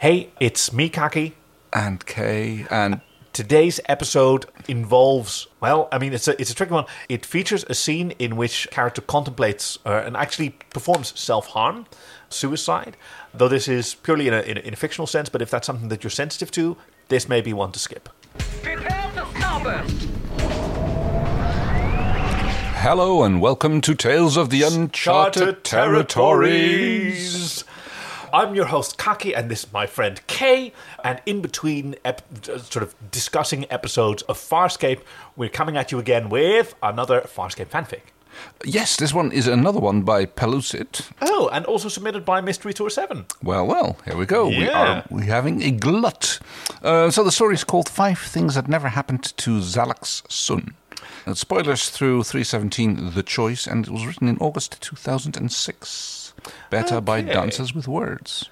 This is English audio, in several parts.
Hey, it's me, Kaki. And Kay and Today's episode involves, well, I mean, it's a, it's a tricky one. It features a scene in which character contemplates uh, and actually performs self harm, suicide. Though this is purely in a, in, a, in a fictional sense, but if that's something that you're sensitive to, this may be one to skip. Prepare to starboard! hello and welcome to Tales of the Uncharted Territories. I'm your host Kaki, and this is my friend Kay. And in between, ep- sort of discussing episodes of Farscape, we're coming at you again with another Farscape fanfic. Yes, this one is another one by Pellucid. Oh, and also submitted by Mystery Tour Seven. Well, well, here we go. Yeah. We are we having a glut. Uh, so the story is called Five Things That Never Happened to Zalak's Son. Uh, spoilers through 317 The Choice, and it was written in August 2006. Better by Okay. Dances with Words.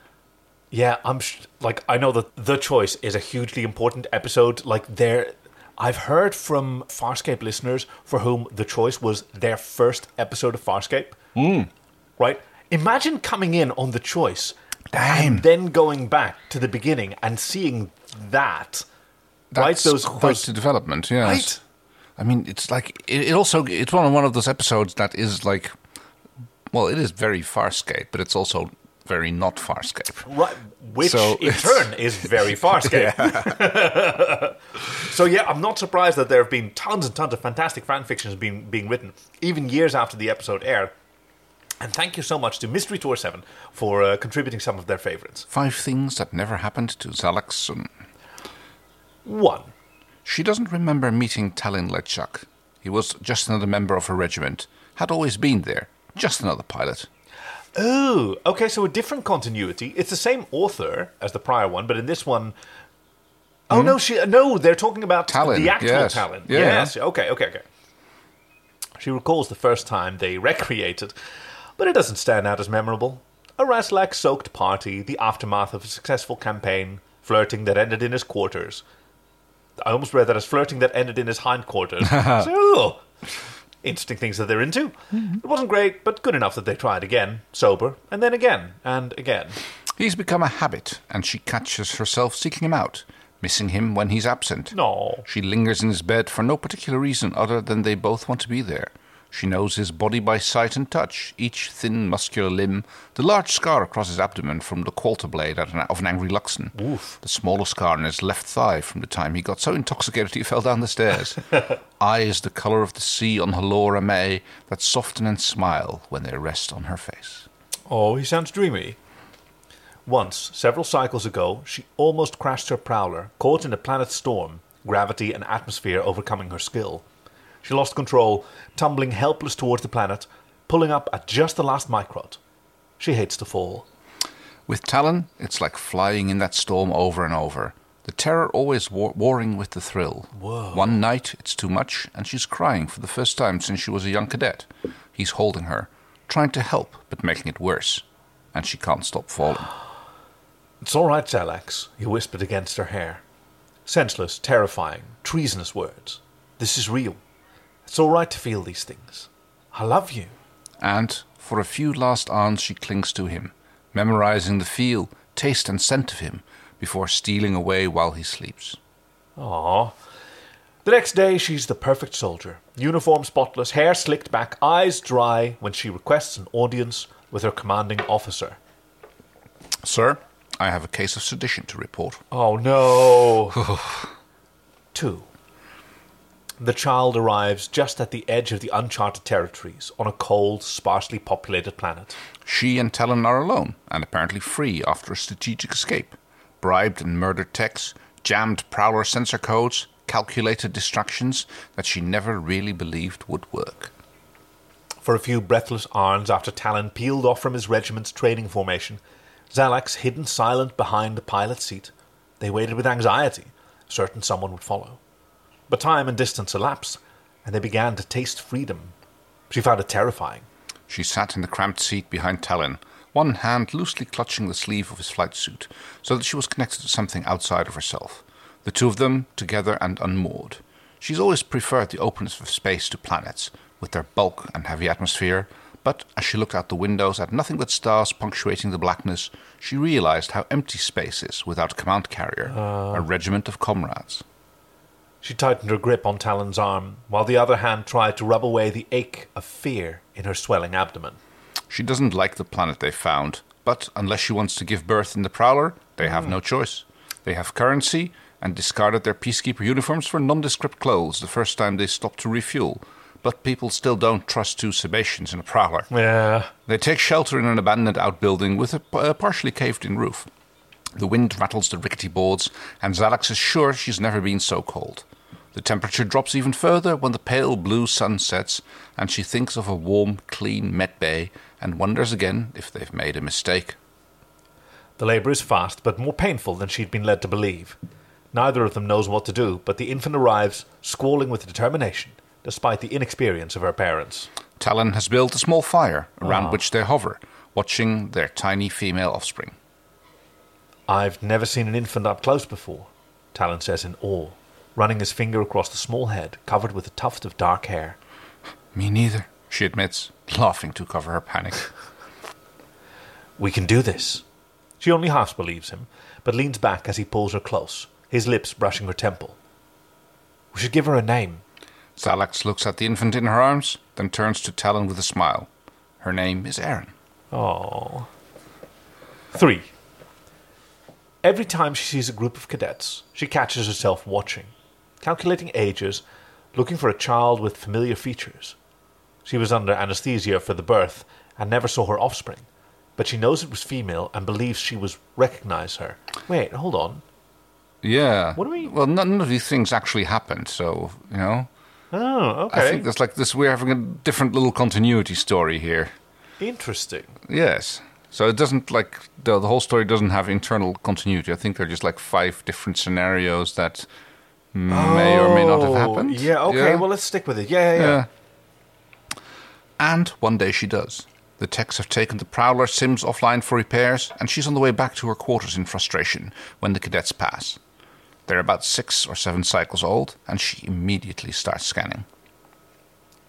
Yeah, I'm sh- like I know that the choice is a hugely important episode. Like there, I've heard from Farscape listeners for whom the choice was their first episode of Farscape. Hmm. Right? Imagine coming in on the choice Damn. and then going back to the beginning and seeing that. right? That's Those, quite those development, yes. Right. I mean, it's like it, it also it's one of one of those episodes that is like, well, it is very Farscape, but it's also very not Farscape. Right, which So in turn is very Farscape. so yeah, I'm not surprised that there have been tons and tons of fantastic fan fictions being being written, even years after the episode aired. And thank you so much to Mystery Tour Seven for uh, contributing some of their favorites. Five things that never happened to Xhalax Sun. One, She doesn't remember meeting Talyn Lechak. He was just another member of her regiment. Had always been there. Just another pilot. oh, okay, so a different continuity. It's the same author as the prior one, but in this one. Oh no, hmm? she no, they're talking about Talyn, the actual yes. Talyn. Yeah. Yes, okay, okay, okay. She recalls the first time they recreated, but it doesn't stand out as memorable. A Raslak soaked party, the aftermath of a successful campaign, flirting that ended in his quarters. I almost read that as flirting that ended in his hindquarters. so, interesting things that they're into. Mm-hmm. It wasn't great, but good enough that they tried again, sober, and then again, and again. He's become a habit, and she catches herself seeking him out, missing him when he's absent. No. She lingers in his bed for no particular reason other than they both want to be there. She knows his body by sight and touch, each thin, muscular limb, the large scar across his abdomen from the quarter blade of an angry Luxan, the smaller scar on his left thigh from the time he got so intoxicated he fell down the stairs, eyes the colour of the sea on Halora May that soften and smile when they rest on her face. Oh, he sounds dreamy. Once, several cycles ago, she almost crashed her prowler, caught in a planet storm, gravity and atmosphere overcoming her skill. She lost control, tumbling helpless towards the planet, pulling up at just the last microt. She hates to fall. With Talyn, it's like flying in that storm over and over. The terror always war- warring with the thrill. One night, it's too much, and she's crying for the first time since she was a young cadet. He's holding her, trying to help, but making it worse. And she can't stop falling. It's all right, Xhalax, he whispered against her hair. Senseless, terrifying, treasonous words. This is real. It's all right to feel these things. I love you. And, for a few last hours, she clings to him, memorizing the feel, taste, and scent of him before stealing away while he sleeps. Aww. The next day, she's the perfect soldier. Uniform spotless, hair slicked back, eyes dry when she requests an audience with her commanding officer. Sir, I have a case of sedition to report. Oh no! Two. The child arrives just at the edge of the uncharted territories on a cold, sparsely populated planet. She and Talyn are alone, and apparently free after a strategic escape. Bribed and murdered techs, jammed prowler sensor codes, calculated distractions that she never really believed would work. For a few breathless hours after Talyn peeled off from his regiment's training formation, Xhalax hidden silent behind the pilot's seat. They waited with anxiety, certain someone would follow. But time and distance elapsed, and they began to taste freedom. She found it terrifying. She sat in the cramped seat behind Talyn, one hand loosely clutching the sleeve of his flight suit, so that she was connected to something outside of herself. The two of them together and unmoored. She's always preferred the openness of space to planets, with their bulk and heavy atmosphere, But as she looked out the windows at nothing but stars punctuating the blackness, she realized how empty space is without a command carrier, a ah. regiment of comrades. She tightened her grip on Talyn's arm, while the other hand tried to rub away the ache of fear in her swelling abdomen. She doesn't like the planet they found, but unless she wants to give birth in the Prowler, they have no choice. They have currency and discarded their peacekeeper uniforms for nondescript clothes the first time they stopped to refuel. But people still don't trust two Sebaceans in a Prowler. Yeah. They take shelter in an abandoned outbuilding with a, a partially caved in roof. The wind rattles the rickety boards, and Xhalax is sure she's never been so cold. The temperature drops even further when the pale blue sun sets, and she thinks of a warm, clean Met Bay and wonders again if they've made a mistake. The labour is fast, but more painful than she'd been led to believe. Neither of them knows what to do, but the infant arrives, squalling with determination, despite the inexperience of her parents. Talyn has built a small fire around ah. which they hover, watching their tiny female offspring. I've never seen an infant up close before, Talyn says in awe, running his finger across the small head covered with a tuft of dark hair. Me neither, she admits, laughing to cover her panic. We can do this. She only half believes him, but leans back as he pulls her close, his lips brushing her temple. We should give her a name. Xhalax looks at the infant in her arms, then turns to Talyn with a smile. Her name is Aeryn. Oh. Three. Every time she sees a group of cadets, she catches herself watching, calculating ages, looking for a child with familiar features. She was under anesthesia for the birth and never saw her offspring, but she knows it was female and believes she was recognize her. Wait, hold on. Yeah. What do we- Well, none of these things actually happened, so, you know. Oh, okay. I think there's like this, we're having a different little continuity story here. Interesting. Yes. So it doesn't like, the, the whole story doesn't have internal continuity. I think they're just like five different scenarios that may or may not have Oh, happened. Yeah, okay, well, let's stick with it. Yeah, yeah, yeah. Yeah. And one day she does. The techs have taken the Prowler Sims offline for repairs, and she's on the way back to her quarters in frustration when the cadets pass. They're about six or seven cycles old, and she immediately starts scanning.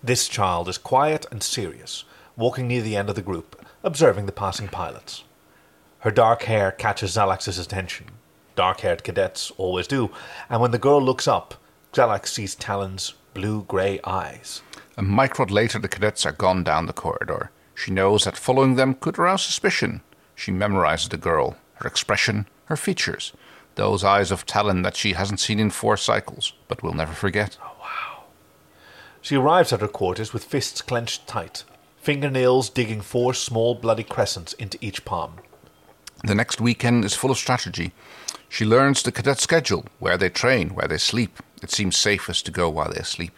This child is quiet and serious, walking near the end of the group, observing the passing pilots. Her dark hair catches Xhalax's attention. Dark haired cadets always do, and when the girl looks up, Xhalax sees Talyn's blue grey eyes. A microt later, the cadets are gone down the corridor. She knows that following them could arouse suspicion. She memorizes the girl, her expression, her features, those eyes of Talyn that she hasn't seen in four cycles, but will never forget. Oh, wow! She arrives at her quarters with fists clenched tight, fingernails digging four small bloody crescents into each palm. The next weekend is full of strategy. She learns the cadet schedule, where they train, where they sleep. It seems safest to go while they sleep.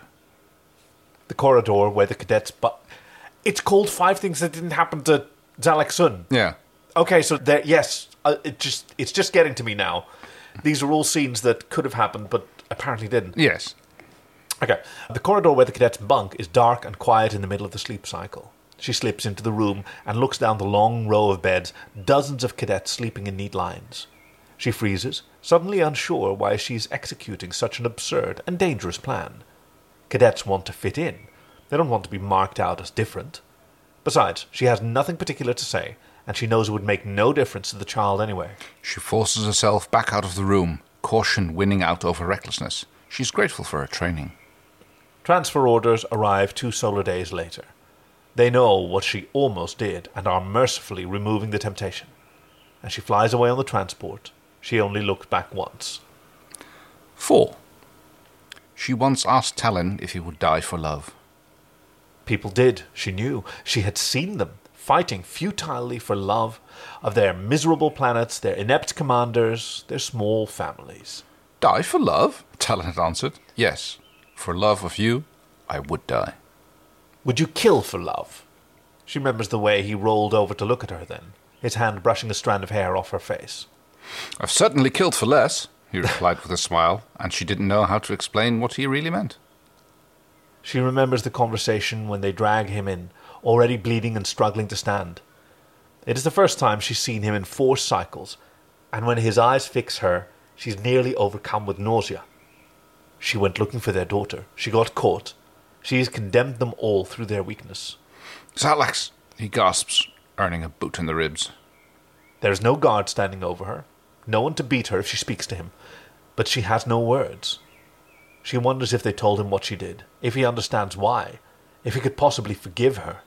The corridor where the cadets. But it's called Five Things That Didn't Happen to Xhalax Sun. Yeah. Okay, so there, yes, uh, it just it's just getting to me now. These are all scenes that could have happened, but apparently didn't. Yes. Okay, the corridor where the cadets bunk is dark and quiet in the middle of the sleep cycle. She slips into the room and looks down the long row of beds, dozens of cadets sleeping in neat lines. She freezes, suddenly unsure why she's executing such an absurd and dangerous plan. Cadets want to fit in. They don't want to be marked out as different. Besides, she has nothing particular to say, and she knows it would make no difference to the child anyway. She forces herself back out of the room, caution winning out over recklessness. She's grateful for her training. Transfer orders arrive two solar days later. They know what she almost did and are mercifully removing the temptation. As she flies away on the transport, she only looked back once. 4. She once asked Talyn if he would die for love. People did, she knew. She had seen them fighting futilely for love of their miserable planets, their inept commanders, their small families. Die for love? Talyn had answered. Yes, for love of you, I would die. Would you kill for love? She remembers the way he rolled over to look at her then, his hand brushing a strand of hair off her face. I've certainly killed for less, he replied with a smile, and she didn't know how to explain what he really meant. She remembers the conversation when they drag him in, already bleeding and struggling to stand. It is the first time she's seen him in four cycles, and when his eyes fix her, she's nearly overcome with nausea. She went looking for their daughter. She got caught. She has condemned them all through their weakness. Xhalax, he gasps, earning a boot in the ribs. There's no guard standing over her, no one to beat her if she speaks to him, but she has no words. She wonders if they told him what she did, if he understands why, if he could possibly forgive her.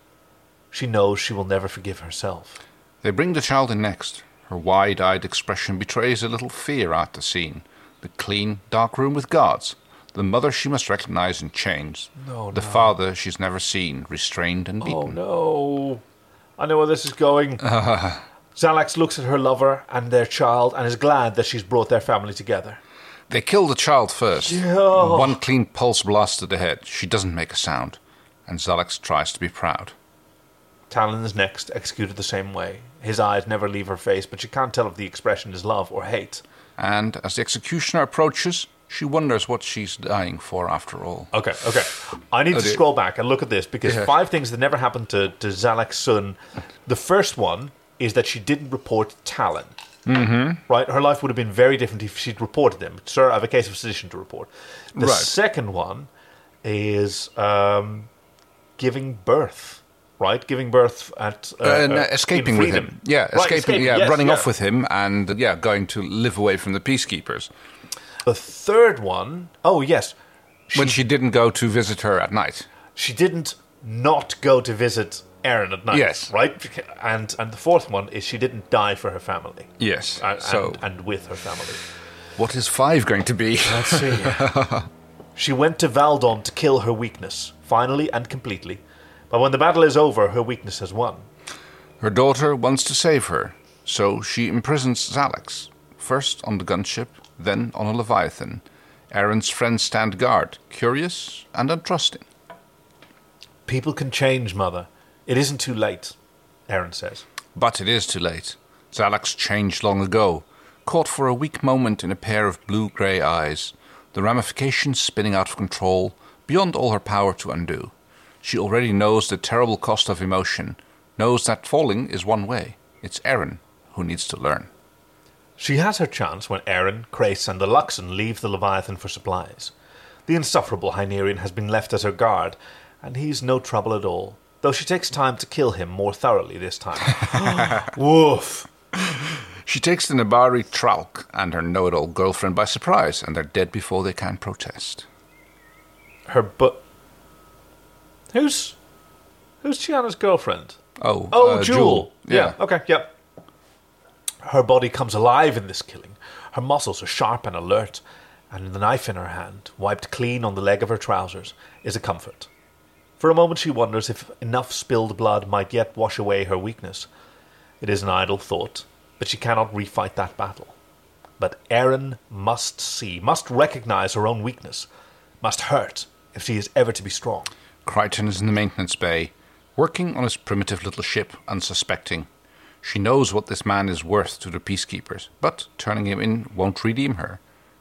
She knows she will never forgive herself. They bring the child in next. Her wide eyed expression betrays a little fear at the scene. The clean, dark room with guards. The mother she must recognize in chains. No, the no. father she's never seen, restrained and beaten. Oh no. I know where this is going. Xhalax looks at her lover and their child and is glad that she's brought their family together. They kill the child first. Yeah. One clean pulse blast to the head. She doesn't make a sound. And Xhalax tries to be proud. Talyn is next, executed the same way. His eyes never leave her face, but she can't tell if the expression is love or hate. And as the executioner approaches, she wonders what she's dying for after all. Okay, okay. I need to scroll back and look at this because Yeah. five things that never happened to, to Xhalax Sun. The first one is that she didn't report Talyn. Mm-hmm. Right? Her life would have been very different if she'd reported them. Sir, I have a case of sedition to report. The Right. second one is um, giving birth. Right? Giving birth at. Uh, Uh, no, uh, escaping with him. Yeah, Right, escaping, yeah, yes, running yeah. off with him and, yeah, going to live away from the peacekeepers. The third one, oh yes, when she didn't go to visit her at night. she didn't not go to visit Aeryn at night. Yes. right. And and the fourth one is she didn't die for her family. Yes. and, so, and, and with her family. what is five going to be? Let's see. she went to Valldon to kill her weakness, finally and completely. But when the battle is over, her weakness has won. Her daughter wants to save her, so she imprisons Xhalax, first on the gunship, then on a Leviathan. Aeryn's friends stand guard, curious and untrusting. People can change, mother. It isn't too late, Aeryn says. But it is too late. Xhalax changed long ago, caught for a weak moment in a pair of blue grey eyes, the ramifications spinning out of control, beyond all her power to undo. She already knows the terrible cost of emotion, knows that falling is one way. It's Aeryn who needs to learn. She has her chance when Aeryn, Crais, and the Luxan leave the Leviathan for supplies. The insufferable Hynerian has been left as her guard, and he's no trouble at all, though she takes time to kill him more thoroughly this time. Woof! She takes the Nebari Tralk and her know it all girlfriend by surprise, and they're dead before they can protest. Her but who's who's Chiana's girlfriend? Oh, Oh, uh, Jool. Yeah. Okay. Yep. Her body comes alive in this killing. Her muscles are sharp and alert, and the knife in her hand, wiped clean on the leg of her trousers, is a comfort. For a moment, she wonders if enough spilled blood might yet wash away her weakness. It is an idle thought, but she cannot refight that battle. But Aeryn must see, must recognize her own weakness, must hurt if she is ever to be strong. Crichton is in the maintenance bay, working on his primitive little ship, unsuspecting. She knows what this man is worth to the peacekeepers, but turning him in won't redeem her.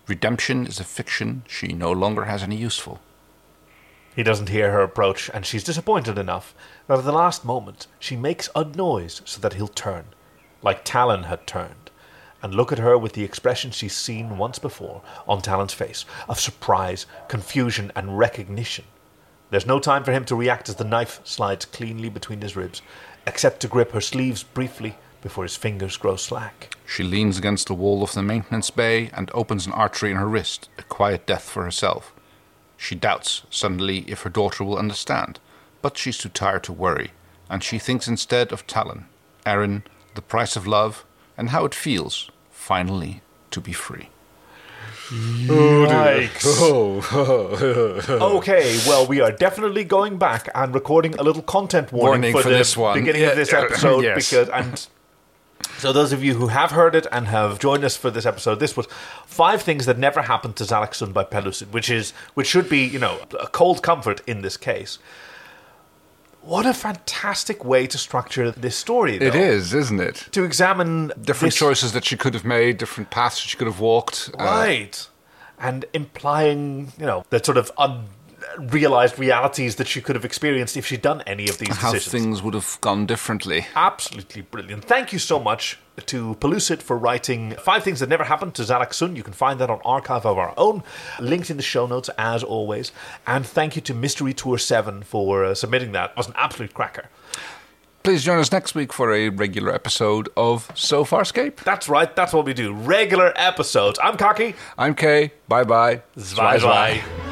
Redemption is a fiction she no longer has any use for. He doesn't hear her approach, and she's disappointed enough that at the last moment she makes a noise so that he'll turn, like Talyn had turned, and look at her with the expression she's seen once before on Talyn's face of surprise, confusion, and recognition. There's no time for him to react as the knife slides cleanly between his ribs, except to grip her sleeves briefly before his fingers grow slack. She leans against the wall of the maintenance bay and opens an artery in her wrist, a quiet death for herself. She doubts, suddenly, if her daughter will understand, but she's too tired to worry, and she thinks instead of Talyn, Aeryn, the price of love, and how it feels, finally, to be free. Oh, okay, well, we are definitely going back and recording a little content warning, Warning for, for the this one. beginning Yeah, of this episode yes. because and so those of you who have heard it and have joined us for this episode, this was five things that never happened to Xhalax Sun by Pellucid, which is which should be you know a cold comfort in this case. What a fantastic way to structure this story! Though. It is, isn't it? to examine Different this- choices that she could have made, different paths she could have walked. uh, right? and implying, you know, that sort of un- realized realities that she could have experienced if she'd done any of these How decisions. things would have gone differently. Absolutely brilliant. Thank you so much to Pellucid for writing Five Things That Never Happened to Xhalax Sun. You can find that on Archive of Our Own. Linked in the show notes, as always. And thank you to Mystery Tour 7 for uh, submitting that. It was an absolute cracker. Please join us next week for a regular episode of So Far Farscape. That's right, that's what we do. Regular episodes. I'm Cocky. I'm Kay. Bye bye. Zwei, zwei.